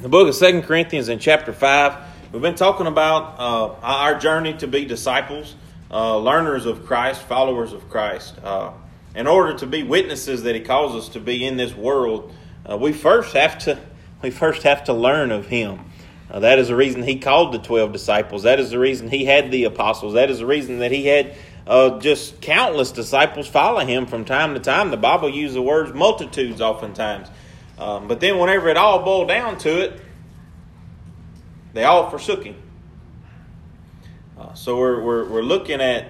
the book of Second Corinthians in chapter 5. We've been talking about uh, our journey to be disciples, uh, learners of Christ, followers of Christ. Uh, in order to be witnesses that He calls us to be in this world, uh, we first have to we first have to learn of Him. Uh, that is the reason He called the twelve disciples. That is the reason He had the apostles. That is the reason that He had uh, just countless disciples follow Him from time to time. The Bible uses the words multitudes oftentimes. Um, but then, whenever it all boiled down to it, they all forsook him. Uh, so we're, we're, we're looking at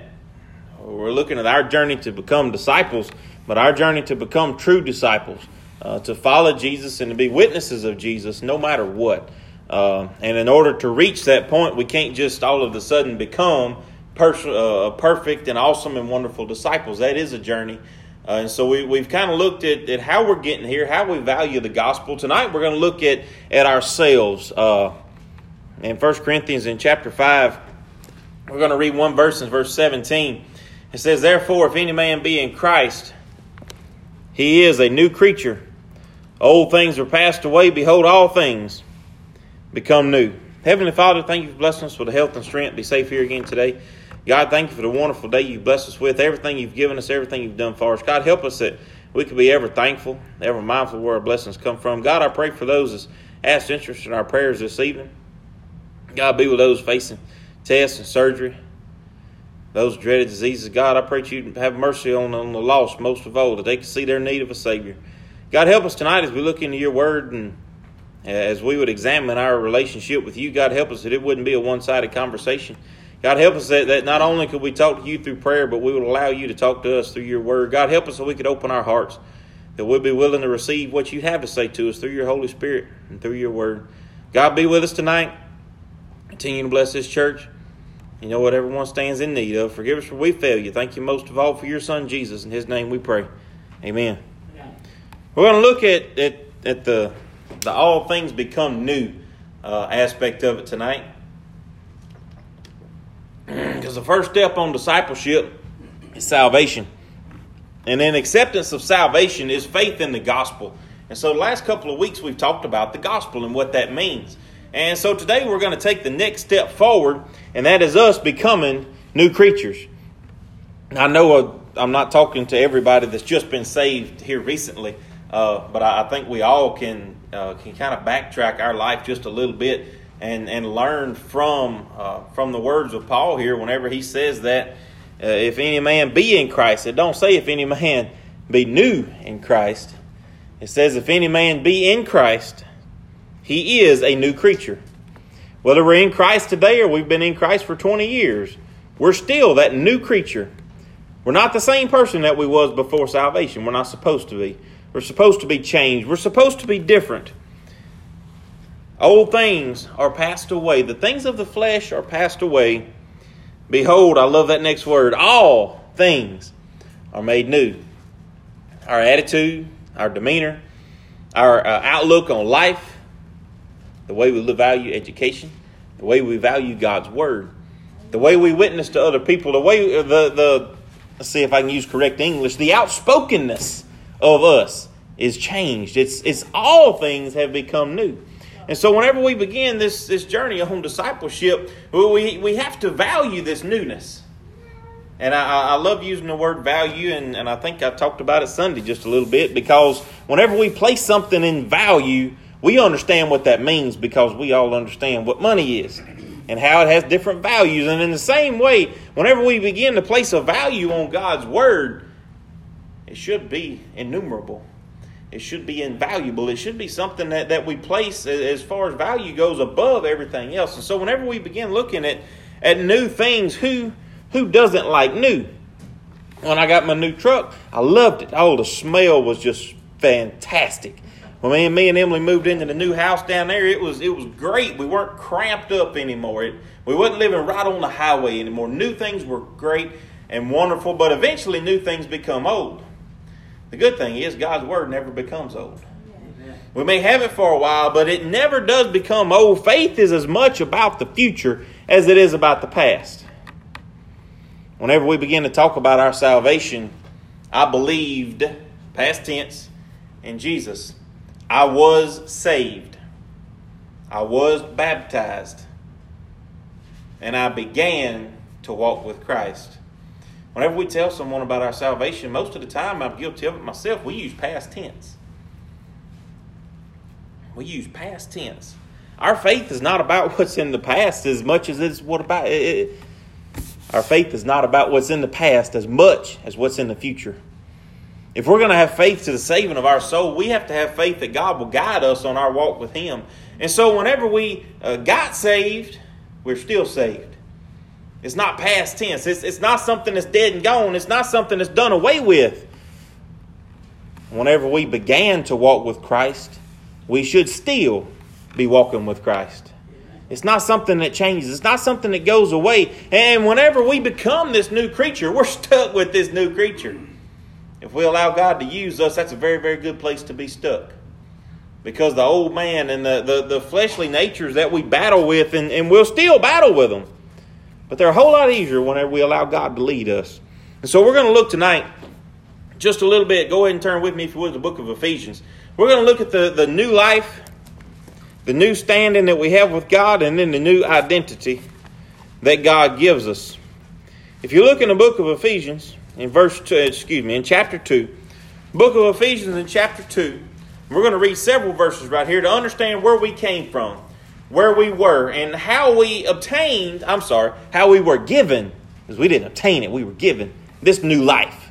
we're looking at our journey to become disciples, but our journey to become true disciples, uh, to follow Jesus and to be witnesses of Jesus, no matter what. Uh, and in order to reach that point, we can't just all of a sudden become pers- uh, perfect and awesome and wonderful disciples. That is a journey. Uh, and so we, we've kind of looked at, at how we're getting here, how we value the gospel. Tonight we're going to look at, at ourselves. Uh, in 1 Corinthians in chapter 5, we're going to read one verse in verse 17. It says, Therefore, if any man be in Christ, he is a new creature. Old things are passed away. Behold, all things become new. Heavenly Father, thank you for blessing us with the health and strength. Be safe here again today. God, thank you for the wonderful day you've blessed us with, everything you've given us, everything you've done for us. God, help us that we can be ever thankful, ever mindful where our blessings come from. God, I pray for those that's asked interest in our prayers this evening. God, be with those facing tests and surgery, those dreaded diseases. God, I pray that you have mercy on, on the lost most of all, that they can see their need of a Savior. God, help us tonight as we look into your word and as we would examine our relationship with you. God, help us that it wouldn't be a one sided conversation. God, help us that, that not only could we talk to you through prayer, but we would allow you to talk to us through your word. God, help us so we could open our hearts, that we'd be willing to receive what you have to say to us through your Holy Spirit and through your word. God, be with us tonight. Continue to bless this church. You know what everyone stands in need of. Forgive us for we fail you. Thank you most of all for your son Jesus. In his name we pray. Amen. We're going to look at, at, at the, the all things become new uh, aspect of it tonight. Because the first step on discipleship is salvation. And then acceptance of salvation is faith in the gospel. And so the last couple of weeks we've talked about the gospel and what that means. And so today we're going to take the next step forward, and that is us becoming new creatures. I know I'm not talking to everybody that's just been saved here recently, uh, but I think we all can uh, can kind of backtrack our life just a little bit and and learn from uh, from the words of Paul here. Whenever he says that, uh, if any man be in Christ, it don't say if any man be new in Christ. It says if any man be in Christ, he is a new creature. Whether we're in Christ today or we've been in Christ for 20 years, we're still that new creature. We're not the same person that we was before salvation. We're not supposed to be. We're supposed to be changed. We're supposed to be different. Old things are passed away. The things of the flesh are passed away. Behold, I love that next word. All things are made new. Our attitude, our demeanor, our uh, outlook on life, the way we value education, the way we value God's word, the way we witness to other people, the way uh, the the let's see if I can use correct English, the outspokenness of us is changed. It's it's all things have become new. And so whenever we begin this, this journey on discipleship, we, we have to value this newness. And I, I love using the word value, and, and I think I talked about it Sunday just a little bit because whenever we place something in value, we understand what that means because we all understand what money is and how it has different values. And in the same way, whenever we begin to place a value on God's word, it should be innumerable. It should be invaluable. It should be something that, that we place as far as value goes above everything else. And so whenever we begin looking at, at new things, who who doesn't like new? When I got my new truck, I loved it. Oh, the smell was just fantastic. When me and me and Emily moved into the new house down there, it was it was great. We weren't cramped up anymore. It, we wasn't living right on the highway anymore. New things were great and wonderful, but eventually new things become old. The good thing is God's word never becomes old. We may have it for a while, but it never does become old. Faith is as much about the future as it is about the past. Whenever we begin to talk about our salvation, I believed, past tense, in Jesus. I was saved. I was baptized, and I began to walk with Christ. Whenever we tell someone about our salvation, most of the time, I'm guilty of it myself, we use past tense. We use past tense. Our faith is not about what's in the past as much as it's what about it. Our faith is not about what's in the past as much as what's in the future. If we're going to have faith to the saving of our soul, we have to have faith that God will guide us on our walk with Him. And so, whenever we uh, got saved, we're still saved. It's not past tense. It's, it's not something that's dead and gone. It's not something that's done away with. Whenever we began to walk with Christ, we should still be walking with Christ. It's not something that changes. It's not something that goes away. And whenever we become this new creature, we're stuck with this new creature. If we allow God to use us, that's a very, very good place to be stuck. Because the old man and the, the, the fleshly natures that we battle with, and, and we'll still battle with them, but they're a whole lot easier whenever we allow God to lead us. And so we're going to look tonight just a little bit. Go ahead and turn with me, if you would, the book of Ephesians. We're going to look at the, the new life, the new standing that we have with God, and then the new identity that God gives us. If you look in the book of Ephesians, in verse two, excuse me, in chapter 2. Book of Ephesians in chapter 2. We're going to read several verses right here to understand where we came from, where we were, and how we obtained, I'm sorry, how we were given, because we didn't obtain it, we were given this new life.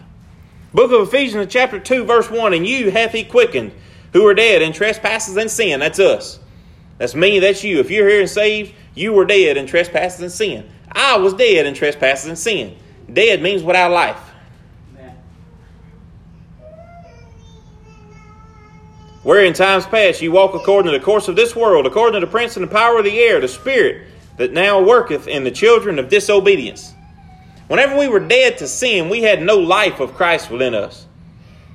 Book of Ephesians chapter 2, verse 1, and you hath he quickened, who are dead in trespasses and sin. That's us. That's me, that's you. If you're here and saved, you were dead in trespasses and sin. I was dead in trespasses and sin. Dead means without life. Where in times past you walk according to the course of this world, according to the prince and the power of the air, the spirit that now worketh in the children of disobedience. Whenever we were dead to sin, we had no life of Christ within us.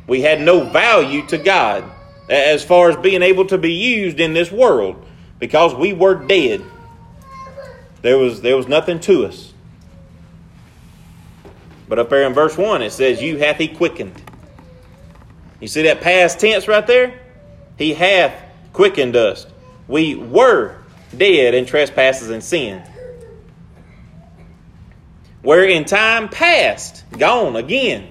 We had no value to God as far as being able to be used in this world because we were dead. There was, there was nothing to us. But up there in verse 1, it says, You hath he quickened. You see that past tense right there? He hath quickened us. We were dead in trespasses and sin. Where in time past, gone again.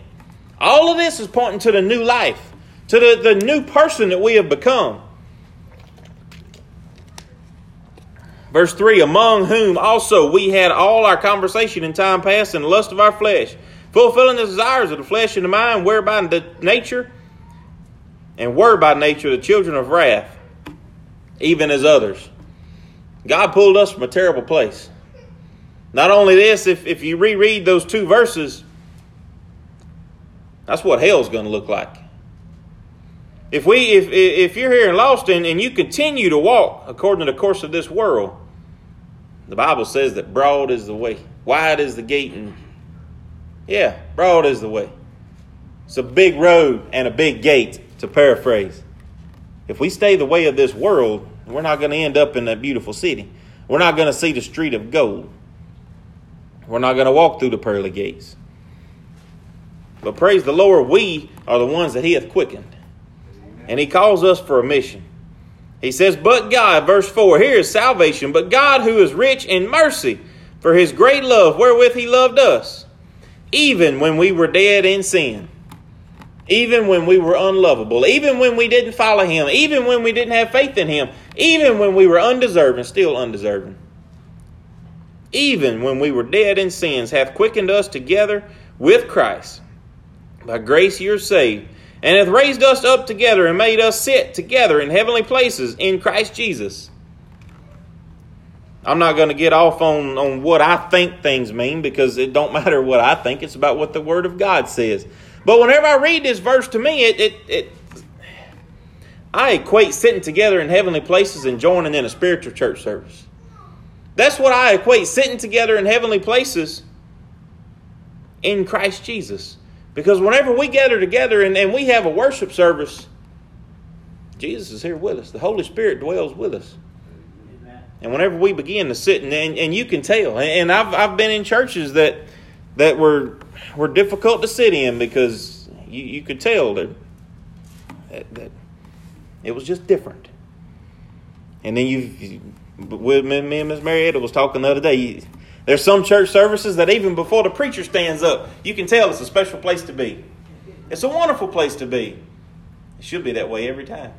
All of this is pointing to the new life, to the, the new person that we have become. Verse 3 Among whom also we had all our conversation in time past in the lust of our flesh, fulfilling the desires of the flesh and the mind, whereby the nature and were by nature the children of wrath, even as others. God pulled us from a terrible place. Not only this, if, if you reread those two verses, that's what hell's going to look like. If we if if you're here and lost and, and you continue to walk according to the course of this world, the Bible says that broad is the way, wide is the gate, and yeah, broad is the way. It's a big road and a big gate to paraphrase. If we stay the way of this world, we're not going to end up in that beautiful city. We're not going to see the street of gold. We're not going to walk through the pearly gates. But praise the Lord, we are the ones that He hath quickened. And He calls us for a mission. He says, But God, verse 4, here is salvation, but God who is rich in mercy for His great love wherewith He loved us, even when we were dead in sin even when we were unlovable, even when we didn't follow Him, even when we didn't have faith in Him, even when we were undeserving, still undeserving. Even when we were dead in sins, hath quickened us together with Christ. By grace you're saved, and hath raised us up together and made us sit together in heavenly places in Christ Jesus. I'm not going to get off on, on what I think things mean because it don't matter what I think. It's about what the Word of God says. But whenever I read this verse to me, it, it, it I equate sitting together in heavenly places and joining in a spiritual church service. That's what I equate sitting together in heavenly places in Christ Jesus. Because whenever we gather together and, and we have a worship service, Jesus is here with us. The Holy Spirit dwells with us. And whenever we begin to sit, and, and, and you can tell, and I've, I've been in churches that, that were were difficult to sit in because you, you could tell that, that, that it was just different. And then you, with me and Miss Marietta was talking the other day. There's some church services that even before the preacher stands up, you can tell it's a special place to be. It's a wonderful place to be. It should be that way every time.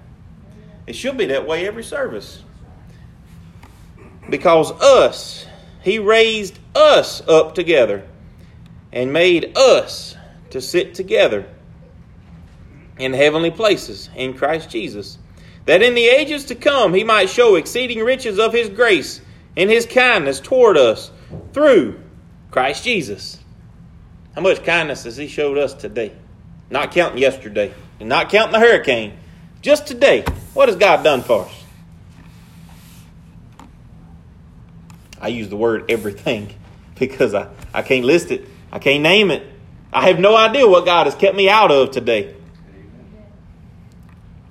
It should be that way every service. Because us, He raised us up together and made us to sit together in heavenly places in Christ Jesus, that in the ages to come He might show exceeding riches of His grace and His kindness toward us through Christ Jesus. How much kindness has He showed us today? Not counting yesterday, and not counting the hurricane. Just today, what has God done for us? I use the word everything because I, I can't list it. I can't name it. I have no idea what God has kept me out of today.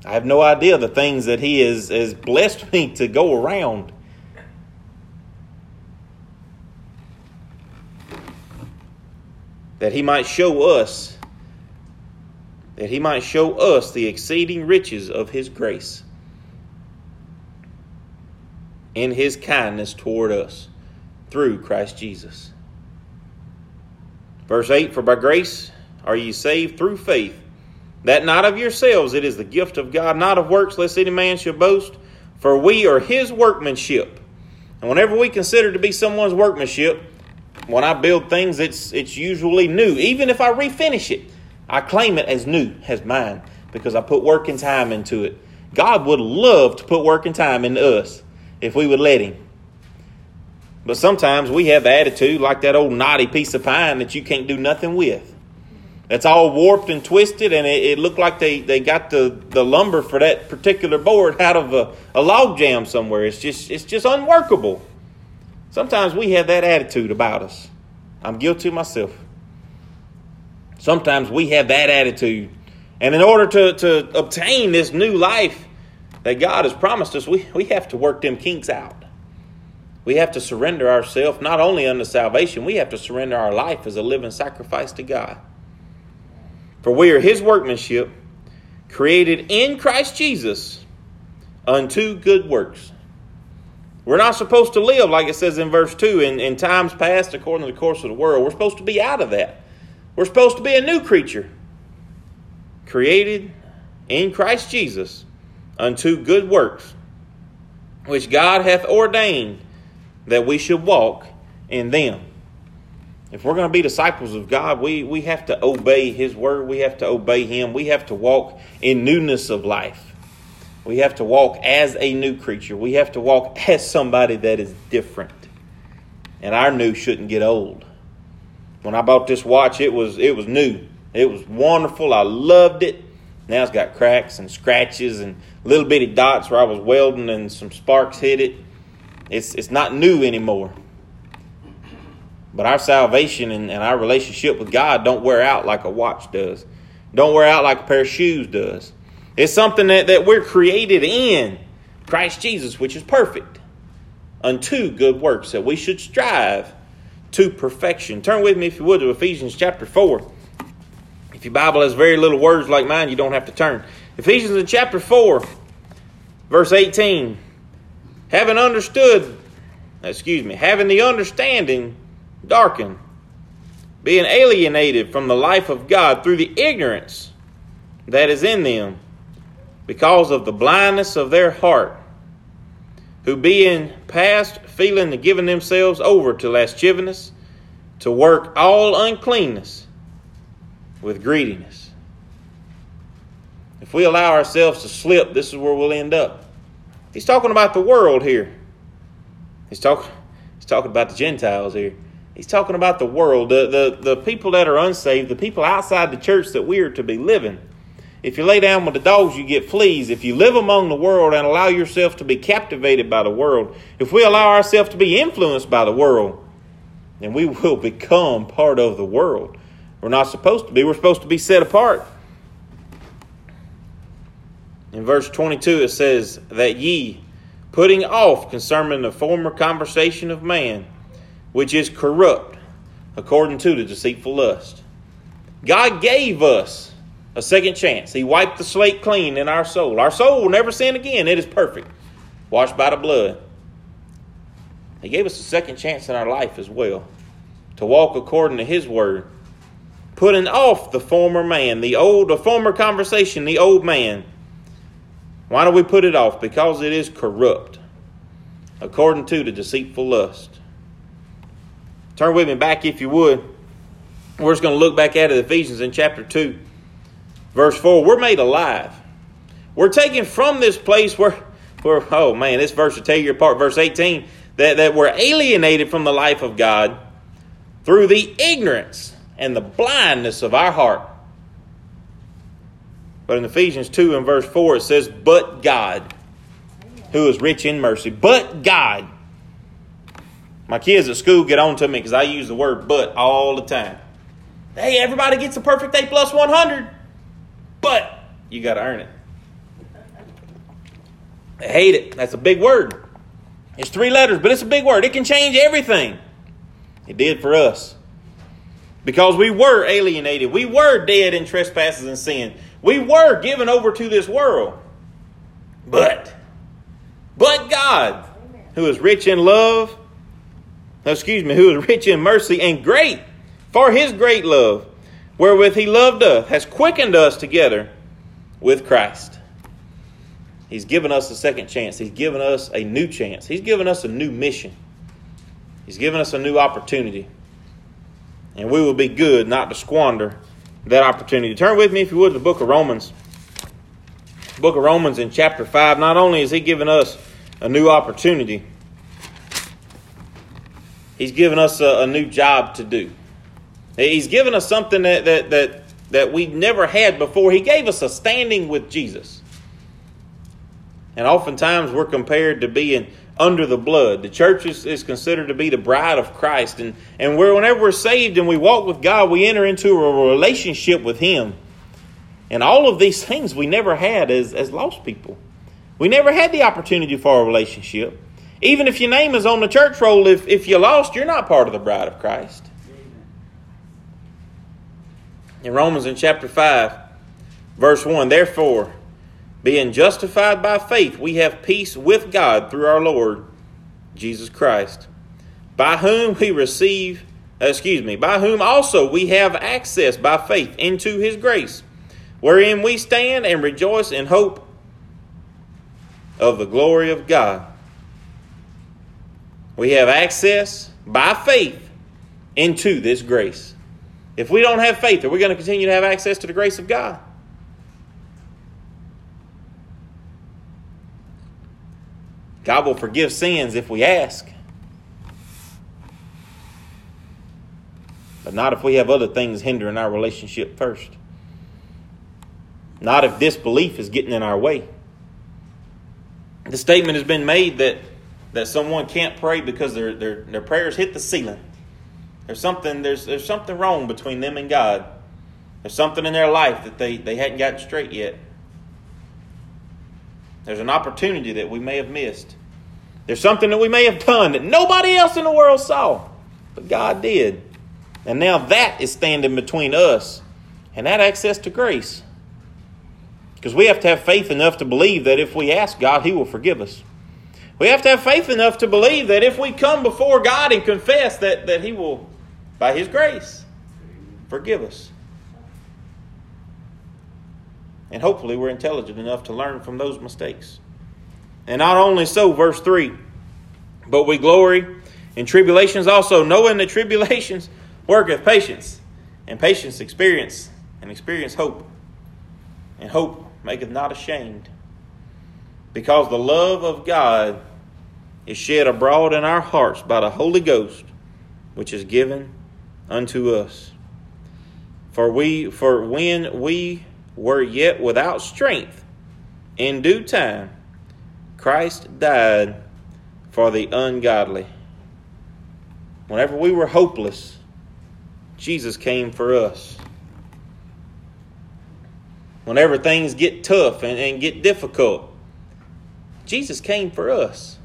I have no idea the things that He has, has blessed me to go around. That He might show us that he might show us the exceeding riches of his grace in his kindness toward us through Christ Jesus. Verse 8 For by grace are ye saved through faith, that not of yourselves, it is the gift of God, not of works, lest any man should boast. For we are his workmanship. And whenever we consider to be someone's workmanship, when I build things, it's, it's usually new, even if I refinish it. I claim it as new, as mine, because I put work and time into it. God would love to put work and time into us if we would let Him. But sometimes we have attitude like that old knotty piece of pine that you can't do nothing with. It's all warped and twisted, and it, it looked like they, they got the, the lumber for that particular board out of a, a log jam somewhere. It's just, it's just unworkable. Sometimes we have that attitude about us. I'm guilty myself. Sometimes we have that attitude. And in order to, to obtain this new life that God has promised us, we, we have to work them kinks out. We have to surrender ourselves not only unto salvation, we have to surrender our life as a living sacrifice to God. For we are His workmanship, created in Christ Jesus unto good works. We're not supposed to live, like it says in verse 2, in, in times past according to the course of the world. We're supposed to be out of that. We're supposed to be a new creature, created in Christ Jesus unto good works, which God hath ordained that we should walk in them. If we're going to be disciples of God, we, we have to obey His word. We have to obey Him. We have to walk in newness of life. We have to walk as a new creature. We have to walk as somebody that is different. And our new shouldn't get old. When I bought this watch, it was it was new. It was wonderful. I loved it. Now it's got cracks and scratches and little bitty dots where I was welding and some sparks hit it. It's it's not new anymore. But our salvation and, and our relationship with God don't wear out like a watch does. Don't wear out like a pair of shoes does. It's something that, that we're created in Christ Jesus, which is perfect, unto good works that we should strive to perfection. Turn with me, if you would, to Ephesians chapter 4. If your Bible has very little words like mine, you don't have to turn. Ephesians in chapter 4, verse 18. Having understood, excuse me, having the understanding darkened, being alienated from the life of God through the ignorance that is in them, because of the blindness of their heart who being past feeling and giving themselves over to lasciviousness, to work all uncleanness with greediness. If we allow ourselves to slip, this is where we'll end up. He's talking about the world here. He's talking he's talking about the Gentiles here. He's talking about the world, the, the, the people that are unsaved, the people outside the church that we are to be living. If you lay down with the dogs, you get fleas. If you live among the world and allow yourself to be captivated by the world, if we allow ourselves to be influenced by the world, then we will become part of the world. We're not supposed to be. We're supposed to be set apart. In verse 22, it says, That ye, putting off concerning the former conversation of man, which is corrupt, according to the deceitful lust. God gave us a second chance. He wiped the slate clean in our soul. Our soul will never sin again. It is perfect. washed by the blood. He gave us a second chance in our life as well to walk according to His word, putting off the former man, the old, the former conversation, the old man. Why do we put it off? Because it is corrupt, according to the deceitful lust. Turn with me back, if you would. We're just going to look back at it, Ephesians in chapter 2, verse 4. We're made alive. We're taken from this place where, where oh man, this verse will tell you apart. Verse 18 that, that we're alienated from the life of God through the ignorance and the blindness of our heart. But in Ephesians 2 and verse 4, it says, But God, who is rich in mercy. But God. My kids at school get on to me because I use the word but all the time. Hey, everybody gets a perfect A plus 100, but you got to earn it. They hate it. That's a big word. It's three letters, but it's a big word. It can change everything. It did for us. Because we were alienated. We were dead in trespasses and sin. We were given over to this world. But, but God, who is rich in love, excuse me, who is rich in mercy and great for his great love, wherewith he loved us, has quickened us together with Christ. He's given us a second chance. He's given us a new chance. He's given us a new mission. He's given us a new opportunity. And we will be good not to squander that opportunity. Turn with me, if you would, to the book of Romans. book of Romans in chapter 5. Not only is He giving us a new opportunity, He's given us a, a new job to do. He's given us something that, that, that, that we've never had before. He gave us a standing with Jesus. And oftentimes we're compared to being under the blood. The church is, is considered to be the bride of Christ. And, and we're, whenever we're saved and we walk with God, we enter into a relationship with Him. And all of these things we never had as, as lost people. We never had the opportunity for a relationship. Even if your name is on the church roll, if, if you're lost, you're not part of the bride of Christ. In Romans in chapter 5, verse 1, therefore, being justified by faith, we have peace with God through our Lord Jesus Christ, by whom we receive, excuse me, by whom also we have access by faith into his grace, wherein we stand and rejoice in hope of the glory of God. We have access by faith into this grace. If we don't have faith, are we going to continue to have access to the grace of God? God will forgive sins if we ask. But not if we have other things hindering our relationship first. Not if disbelief is getting in our way. The statement has been made that, that someone can't pray because their, their, their prayers hit the ceiling. There's something, there's, there's something wrong between them and God. There's something in their life that they, they hadn't gotten straight yet. There's an opportunity that we may have missed. There's something that we may have done that nobody else in the world saw, but God did. And now that is standing between us and that access to grace. Because we have to have faith enough to believe that if we ask God, He will forgive us. We have to have faith enough to believe that if we come before God and confess that, that He will, by His grace, forgive us. And hopefully, we're intelligent enough to learn from those mistakes. And not only so, verse 3 but we glory in tribulations also, knowing that tribulations worketh patience, and patience experience, and experience hope. And hope maketh not ashamed, because the love of God is shed abroad in our hearts by the Holy Ghost, which is given unto us. For we for when we were yet without strength, in due time Christ died for the ungodly. Whenever we were hopeless, Jesus came for us. Whenever things get tough and, and get difficult, Jesus came for us.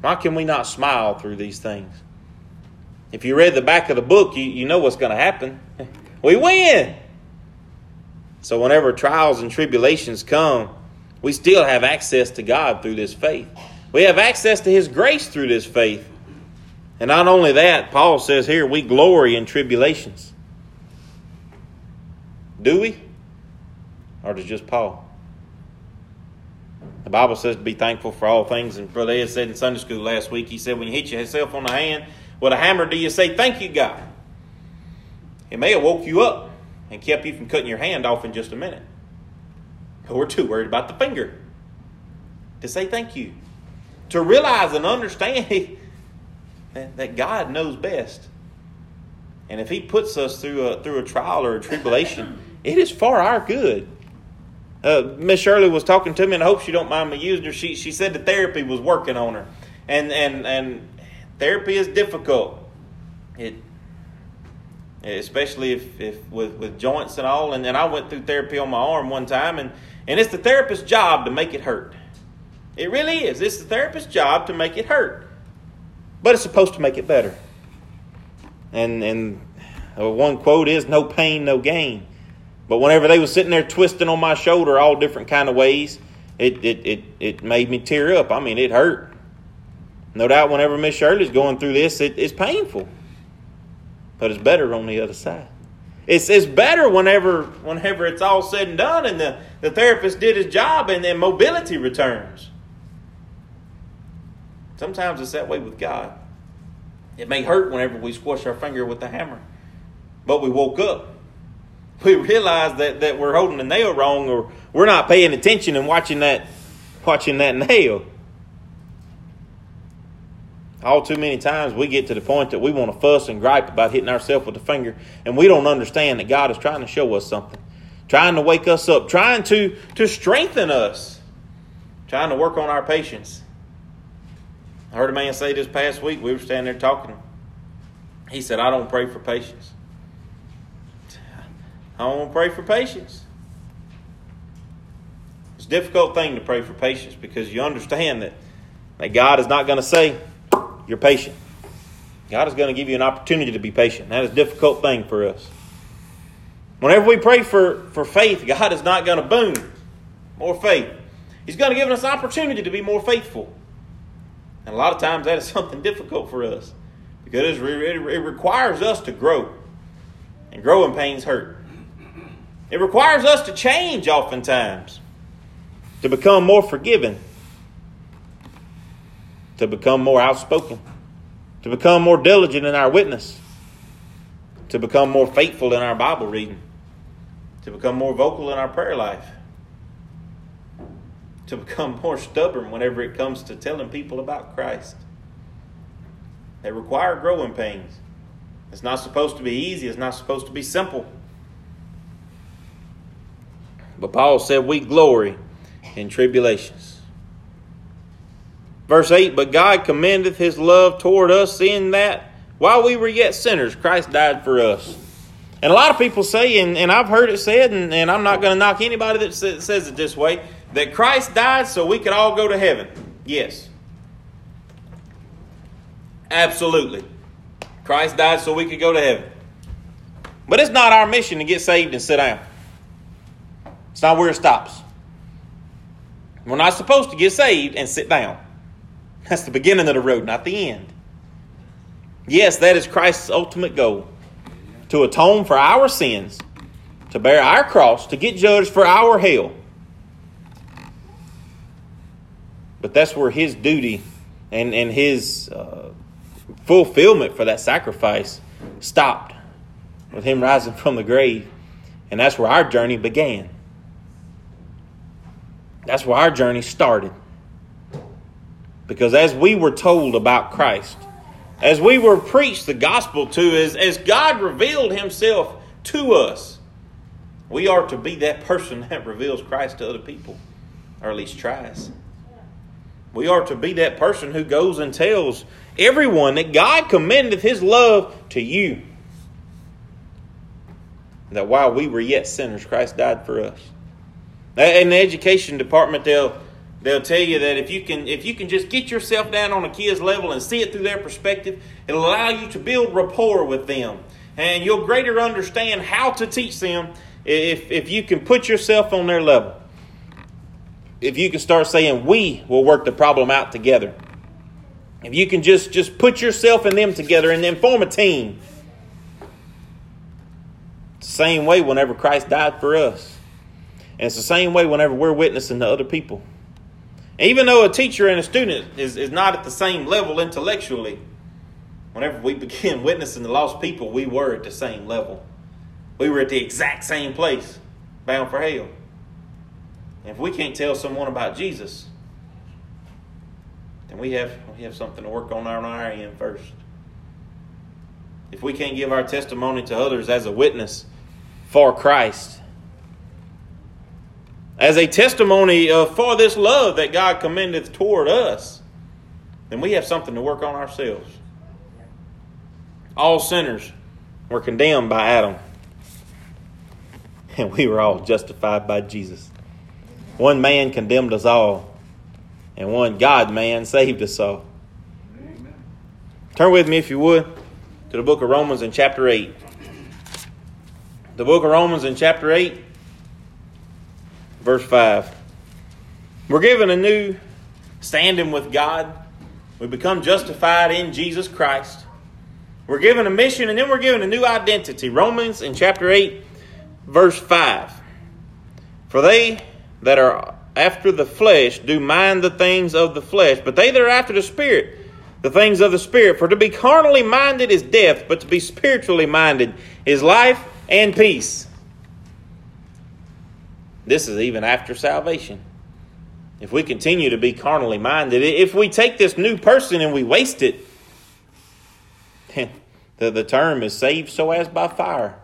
Why can we not smile through these things? If you read the back of the book, you, you know what's going to happen. we win. So, whenever trials and tribulations come, We still have access to God through this faith. We have access to His grace through this faith. And not only that, Paul says here, we glory in tribulations. Do we? Or does just Paul? The Bible says to be thankful for all things. And Brother Ed said in Sunday school last week, he said, when you hit yourself on the hand with a hammer, do you say, Thank you, God? It may have woke you up and kept you from cutting your hand off in just a minute. But we're too worried about the finger to say thank you. To realize and understand that God knows best. And if He puts us through a, through a trial or a tribulation, it is for our good. Uh, Miss Shirley was talking to me, and I hope she don't mind me using her. She she said the therapy was working on her, and and and therapy is difficult. It especially if, if with, with joints and all. And, and I went through therapy on my arm one time, and, and it's the therapist's job to make it hurt. It really is. It's the therapist's job to make it hurt, but it's supposed to make it better. And and uh, one quote is, "No pain, no gain." But whenever they was sitting there twisting on my shoulder all different kind of ways, it, it, it, it made me tear up. I mean, it hurt. No doubt whenever Miss Shirley's going through this, it, it's painful. But it's better on the other side. It's, it's better whenever whenever it's all said and done and the, the therapist did his job and then mobility returns. Sometimes it's that way with God. It may hurt whenever we squash our finger with the hammer. But we woke up we realize that, that we're holding the nail wrong or we're not paying attention and watching that watching that nail. All too many times we get to the point that we want to fuss and gripe about hitting ourselves with the finger, and we don't understand that God is trying to show us something, trying to wake us up, trying to, to strengthen us, trying to work on our patience. I heard a man say this past week, we were standing there talking. He said, I don't pray for patience. I don't pray for patience. It's a difficult thing to pray for patience because you understand that, that God is not going to say, You're patient. God is going to give you an opportunity to be patient. That is a difficult thing for us. Whenever we pray for, for faith, God is not going to boom, more faith. He's going to give us opportunity to be more faithful. And a lot of times that is something difficult for us because it requires us to grow. And growing pains hurt. It requires us to change oftentimes, to become more forgiving, to become more outspoken, to become more diligent in our witness, to become more faithful in our Bible reading, to become more vocal in our prayer life, to become more stubborn whenever it comes to telling people about Christ. They require growing pains. It's not supposed to be easy, it's not supposed to be simple. But Paul said, We glory in tribulations. Verse 8 But God commendeth his love toward us in that while we were yet sinners, Christ died for us. And a lot of people say, and, and I've heard it said, and, and I'm not going to knock anybody that says, says it this way, that Christ died so we could all go to heaven. Yes. Absolutely. Christ died so we could go to heaven. But it's not our mission to get saved and sit down. It's not where it stops. We're not supposed to get saved and sit down. That's the beginning of the road, not the end. Yes, that is Christ's ultimate goal to atone for our sins, to bear our cross, to get judged for our hell. But that's where his duty and, and his uh, fulfillment for that sacrifice stopped with him rising from the grave. And that's where our journey began. That's where our journey started. Because as we were told about Christ, as we were preached the gospel to, as, as God revealed himself to us, we are to be that person that reveals Christ to other people, or at least tries. We are to be that person who goes and tells everyone that God commendeth his love to you. That while we were yet sinners, Christ died for us. In the education department, they'll they'll tell you that if you can if you can just get yourself down on a kid's level and see it through their perspective, it'll allow you to build rapport with them, and you'll greater understand how to teach them if if you can put yourself on their level. if you can start saying we will work the problem out together. If you can just just put yourself and them together and then form a team. It's the same way whenever Christ died for us. And it's the same way whenever we're witnessing to other people. Even though a teacher and a student is, is not at the same level intellectually, whenever we begin witnessing the lost people, we were at the same level. We were at the exact same place, bound for hell. And if we can't tell someone about Jesus, then we have we have something to work on on our end first. If we can't give our testimony to others as a witness for Christ, as a testimony of, for this love that God commendeth toward us, then we have something to work on ourselves. All sinners were condemned by Adam, and we were all justified by Jesus. One man condemned us all, and one God man saved us all. Amen. Turn with me, if you would, to the book of Romans in chapter 8. The book of Romans in chapter 8, verse 5. We're given a new standing with God. We become justified in Jesus Christ. We're given a mission and then we're given a new identity. Romans in chapter 8, verse 5. For they that are after the flesh do mind the things of the flesh, but they that are after the Spirit, the things of the Spirit. For to be carnally minded is death, but to be spiritually minded is life and peace. This is even after salvation. If we continue to be carnally minded, if we take this new person and we waste it, the, the term is saved so as by fire,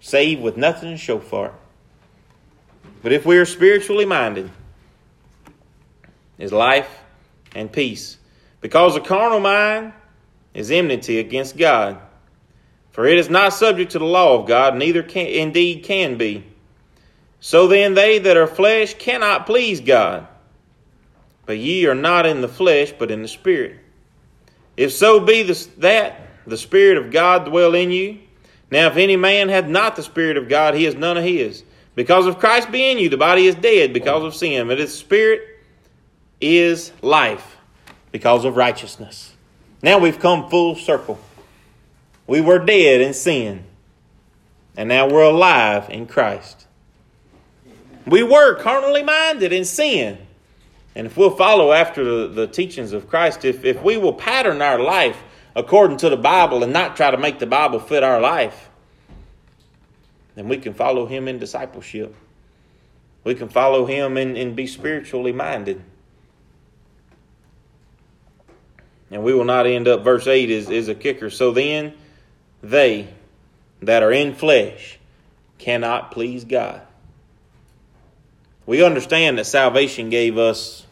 saved with nothing to show for it. But if we are spiritually minded, is life and peace. Because the carnal mind is enmity against God. For it is not subject to the law of God, neither can, indeed can be. So then they that are flesh cannot please God. But ye are not in the flesh, but in the Spirit. If so be that the Spirit of God dwell in you. Now if any man hath not the Spirit of God, he is none of his. Because of Christ being you, the body is dead because of sin, but the spirit is life because of righteousness. Now we've come full circle. We were dead in sin, and now we're alive in Christ. We were carnally minded in sin. And if we'll follow after the, teachings of Christ, if, if we will pattern our life according to the Bible and not try to make the Bible fit our life, then we can follow him in discipleship. We can follow him and, and be spiritually minded. And we will not end up, verse 8 is, is a kicker. So then, they that are in flesh cannot please God. We understand that salvation gave us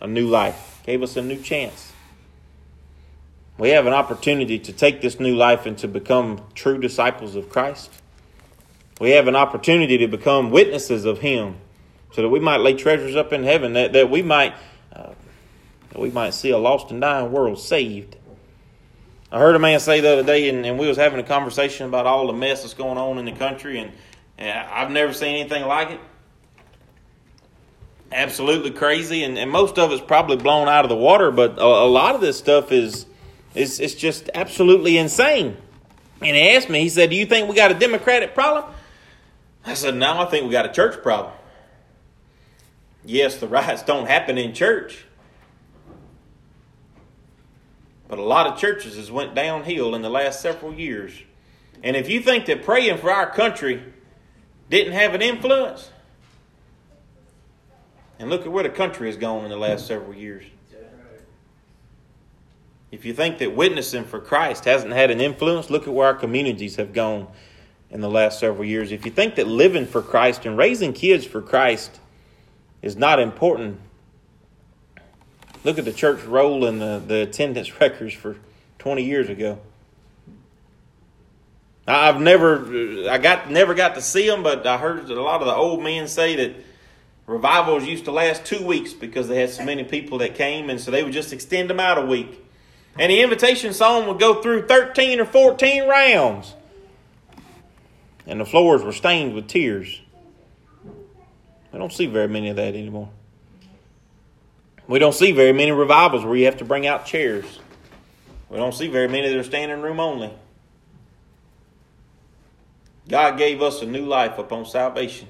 a new life, gave us a new chance. We have an opportunity to take this new life and to become true disciples of Christ. We have an opportunity to become witnesses of Him so that we might lay treasures up in heaven, that, that we might uh, that we might see a lost and dying world saved. I heard a man say the other day, and, and, we was having a conversation about all the mess that's going on in the country, and, and I've never seen anything like it. Absolutely crazy, and, and most of it's probably blown out of the water, but a, a lot of this stuff is, is it's just absolutely insane. And he asked me, he said, Do you think we got a democratic problem? I said, No, I think we got a church problem. Yes, the riots don't happen in church. But a lot of churches has went downhill in the last several years. And if you think that praying for our country didn't have an influence, and look at where the country has gone in the last several years. If you think that witnessing for Christ hasn't had an influence, look at where our communities have gone in the last several years. If you think that living for Christ and raising kids for Christ is not important, look at the church roll in the, the attendance records for 20 years ago. I've never, I got never got to see them, but I heard a lot of the old men say that revivals used to last two weeks because they had so many people that came, and so they would just extend them out a week. And the invitation song would go through 13 or 14 rounds and the floors were stained with tears. We don't see very many of that anymore. We don't see very many revivals where you have to bring out chairs. We don't see very many that are standing room only. God gave us a new life upon salvation.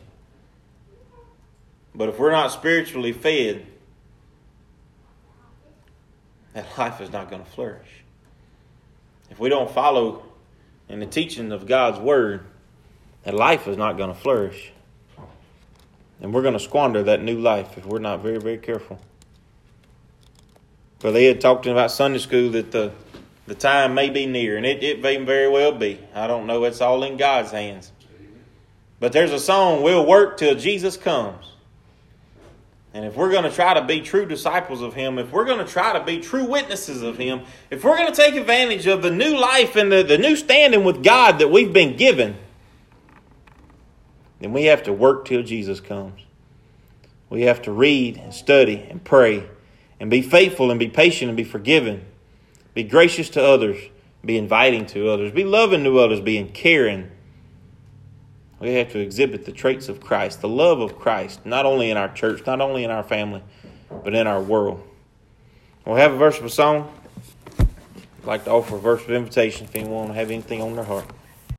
But if we're not spiritually fed, that life is not going to flourish. If we don't follow in the teaching of God's Word, that life is not going to flourish. And we're going to squander that new life if we're not very, very careful. But they had talked about Sunday school that the the time may be near, and it, it may very well be. I don't know. It's all in God's hands. But there's a song, We'll Work Till Jesus Comes. And if we're going to try to be true disciples of Him, if we're going to try to be true witnesses of Him, if we're going to take advantage of the new life and the, the new standing with God that we've been given, then we have to work till Jesus comes. We have to read and study and pray and be faithful and be patient and be forgiven. Be gracious to others, be inviting to others, be loving to others, being caring we have to exhibit the traits of Christ, the love of Christ, not only in our church, not only in our family, but in our world. We'll have a verse of a song. I'd like to offer a verse of invitation if anyone have anything on their heart.